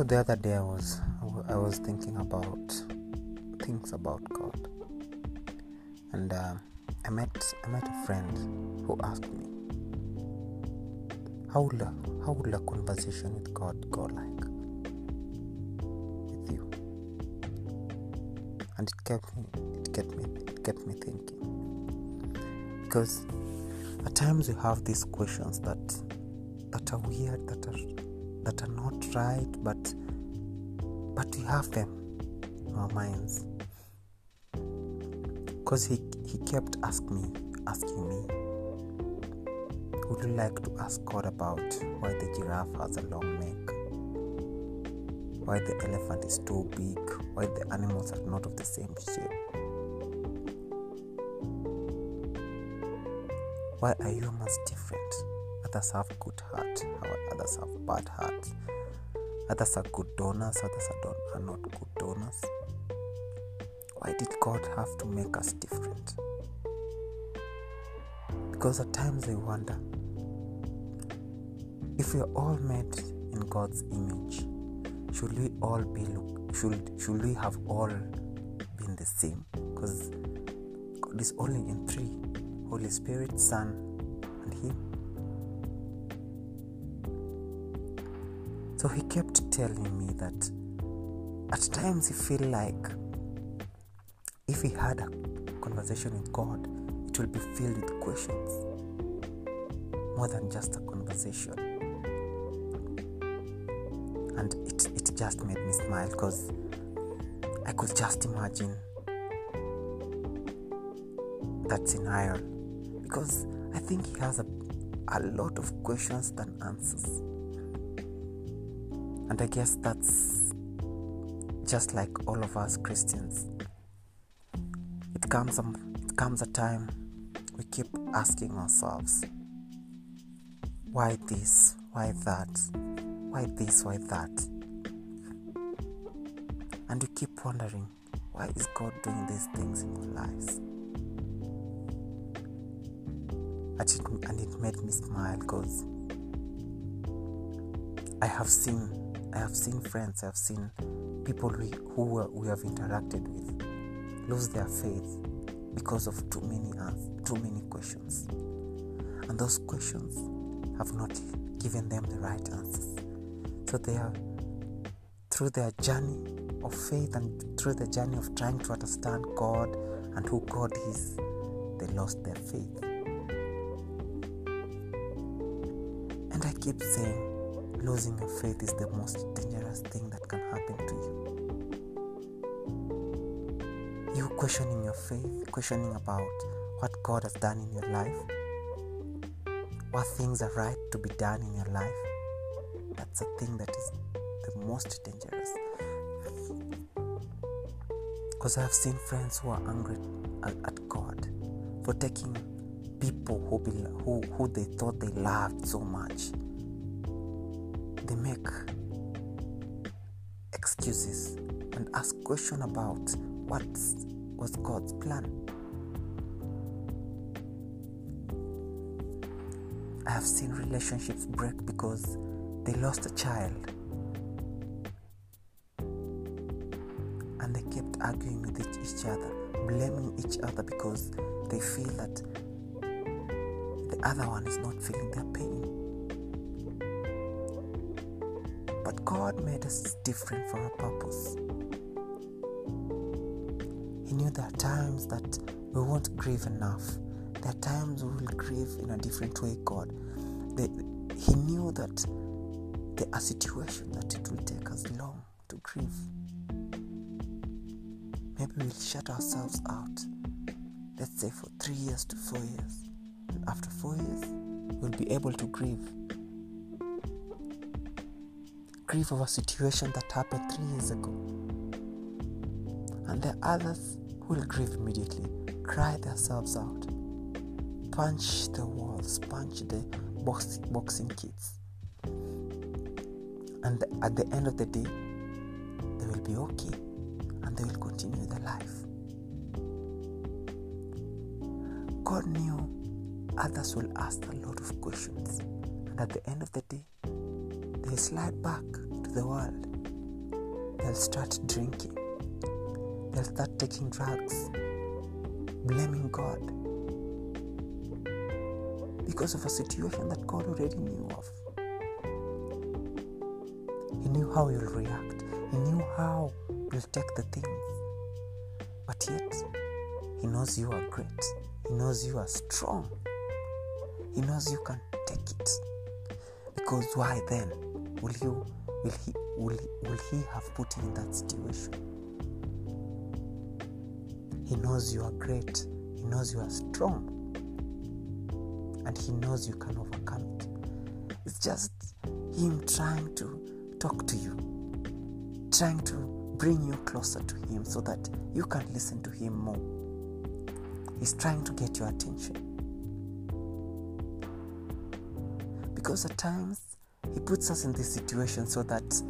So the other day I was I was thinking about things about God, and uh, I met I met a friend who asked me how would a, how would a conversation with God go like with you, and it kept me it kept me it kept me thinking. Because at times we have these questions that that are weird that are that are not right but but we have them in our minds. Because he he kept asking me asking me would you like to ask god about why the giraffe has a long neck? Why the elephant is too big? Why the animals are not of the same shape? Why are humans different others have good heart others have bad hearts. Others are good donors others are, don- are not good donors. Why did god have to make us different? Because at times i wonder if we are all made in god's image should we all be look should should we have all been the same? Because god is only in three holy spirit son and him So he kept telling me that at times he feel like if he had a conversation with God, it will be filled with questions more than just a conversation. And it, it just made me smile because I could just imagine that scenario because I think he has a, a lot of questions than answers. And I guess that's just like all of us Christians. It comes a, it comes a time we keep asking ourselves, why this? Why that? Why this? Why that? And we keep wondering, why is God doing these things in our lives? And it made me smile because I have seen I have seen friends, I have seen people we, who we have interacted with lose their faith because of too many uh, too many questions, and those questions have not given them the right answers. So they are through their journey of faith and through the journey of trying to understand God and who God is, they lost their faith. And I keep saying losing your faith is the most dangerous thing that can happen to you. You questioning your faith, questioning about what God has done in your life, what things are right to be done in your life. That's a thing that is the most dangerous. Because I have seen friends who are angry at God for taking people who, who, who they thought they loved so much they make excuses and ask questions about what was God's plan. I have seen relationships break because they lost a child and they kept arguing with each other, blaming each other because they feel that the other one is not feeling their pain. God made us different for a purpose. He knew there are times that we won't grieve enough. There are times we will grieve in a different way, God. The, he knew that there are situations that it will take us long to grieve. Maybe we'll shut ourselves out, let's say for three years to four years. And after four years, we'll be able to grieve grieve over a situation that happened three years ago. And there are others who will grieve immediately, cry themselves out, punch the walls, punch the box, boxing kids. And at the end of the day, they will be okay and they will continue their life. God knew others will ask a lot of questions, and at the end of the day, they slide back to the world. They'll start drinking, they'll start taking drugs, blaming God. Because of a situation that God already knew of. He knew how you'll react, He knew how you'll take the things. But yet, He knows you are great, He knows you are strong, He knows you can take it. Because why then will you will he will, will he have put you in that situation? He knows you are great, he knows you are strong, and he knows you can overcome it. It's just him trying to talk to you, trying to bring you closer to him so that you can listen to him more. He's trying to get your attention. Because at times he puts us in this situation so that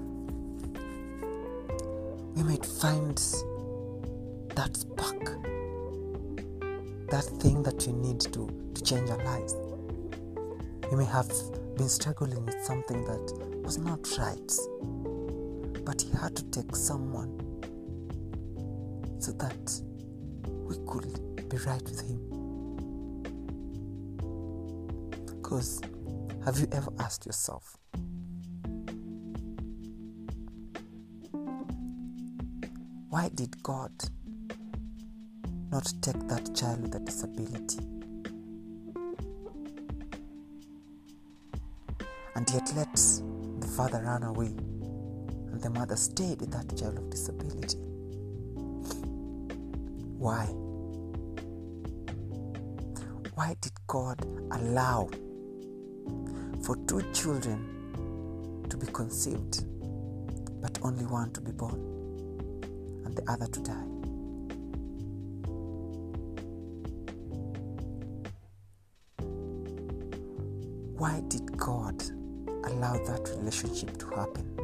we might find that spark, that thing that we need to, to change our lives. We may have been struggling with something that was not right, but he had to take someone so that we could be right with him. Because have you ever asked yourself, why did God not take that child with a disability? And yet let the father run away and the mother stayed with that child of disability. Why? Why did God allow for two children to be conceived, but only one to be born and the other to die. Why did God allow that relationship to happen?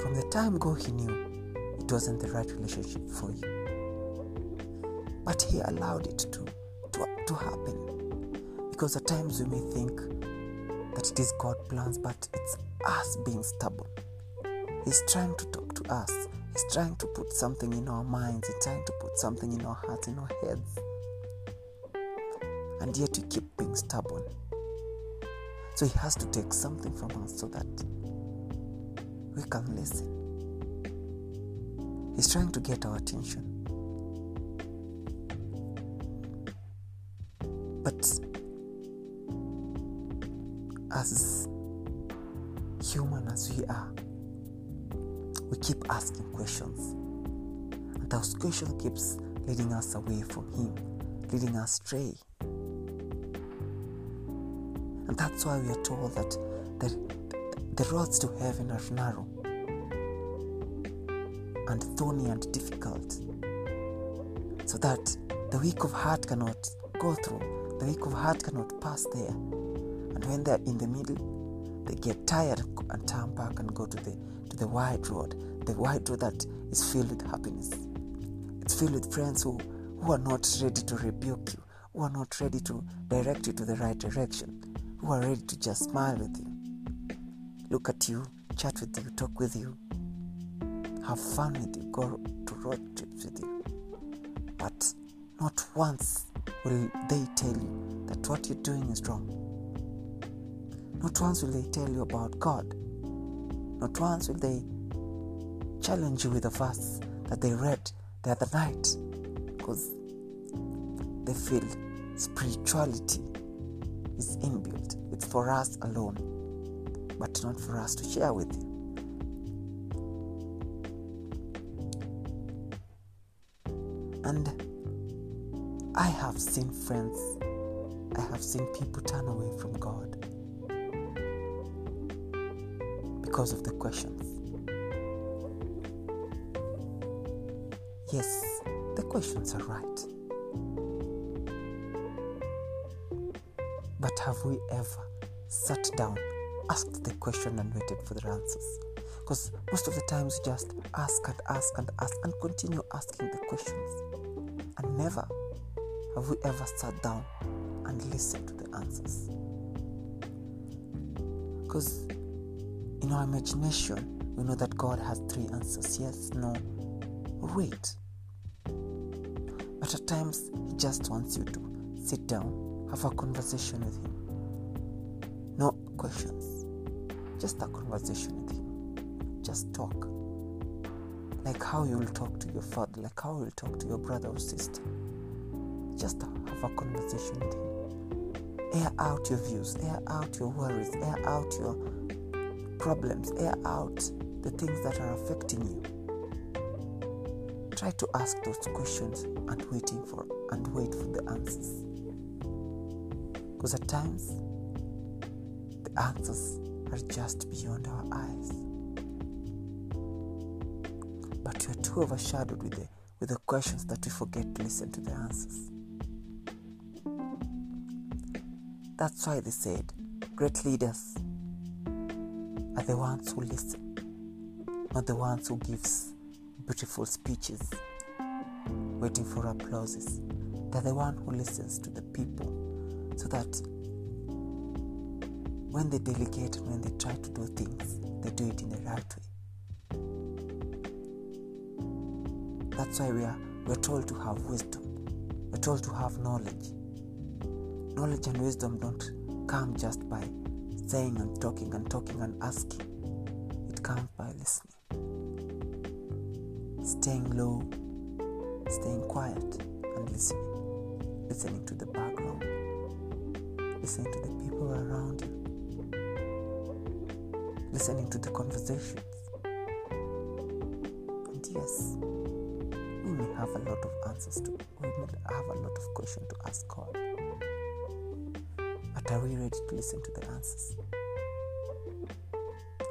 From the time go, He knew it wasn't the right relationship for you. But He allowed it to, to, to happen. Because at times we may think that it is God's plans, but it's us being stubborn. He's trying to talk to us. He's trying to put something in our minds. He's trying to put something in our hearts, in our heads. And yet we keep being stubborn. So he has to take something from us so that we can listen. He's trying to get our attention. But as human as we are, we keep asking questions. And those questions keeps leading us away from him, leading us astray. And that's why we are told that the, the roads to heaven are narrow and thorny and difficult. So that the weak of heart cannot go through, the weak of heart cannot pass there. And when they're in the middle, they get tired and turn back and go to the the wide road, the wide road that is filled with happiness. It's filled with friends who, who are not ready to rebuke you, who are not ready to direct you to the right direction, who are ready to just smile with you, look at you, chat with you, talk with you, have fun with you, go to road trips with you. But not once will they tell you that what you're doing is wrong. Not once will they tell you about God. Not once will they challenge you with a verse that they read the other night because they feel spirituality is inbuilt. It's for us alone, but not for us to share with you. And I have seen friends, I have seen people turn away from God because of the questions. Yes, the questions are right. But have we ever sat down, asked the question, and waited for the answers? Because most of the times we just ask and ask and ask and continue asking the questions. And never have we ever sat down and listened to the answers. Because in our imagination, We know that God has three answers yes, no, wait. But at times, He just wants you to sit down, have a conversation with Him. No questions, just a conversation with Him. Just talk. Like how you will talk to your father, like how you will talk to your brother or sister. Just have a conversation with Him. Air out your views, air out your worries, air out your problems, air out the things that are affecting you. Try to ask those questions and waiting for and wait for the answers. Because at times the answers are just beyond our eyes. But we are too overshadowed with the with the questions that we forget to listen to the answers. That's why they said great leaders are the ones who listen, not the ones who gives beautiful speeches waiting for applauses. They're the one who listens to the people so that when they delegate and when they try to do things, they do it in the right way. That's why we are we're told to have wisdom. We're told to have knowledge. Knowledge and wisdom don't come just by saying and talking and talking and asking. It comes by listening. Staying low, staying quiet and listening. Listening to the background. Listening to the people around you. Listening to the conversations. And yes, we may have a lot of answers to, we may have a lot of questions to ask God. But are we ready to listen to the answers?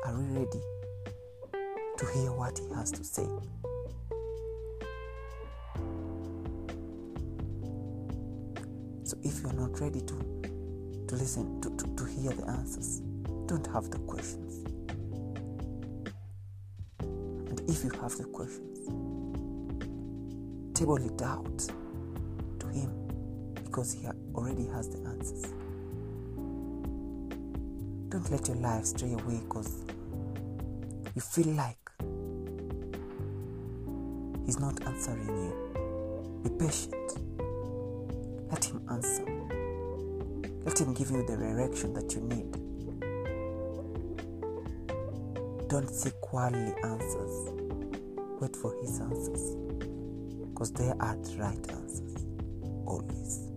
Are we ready to hear what He has to say? So if you're not ready to, to listen, to, to, to hear the answers, don't have the questions. And if you have the questions, table it out to Him because He already has the answers. Don't let your life stray away because you feel like He's not answering you. Be patient. Let Him answer. Let Him give you the direction that you need. Don't seek worldly answers. Wait for His answers because they are the right answers always.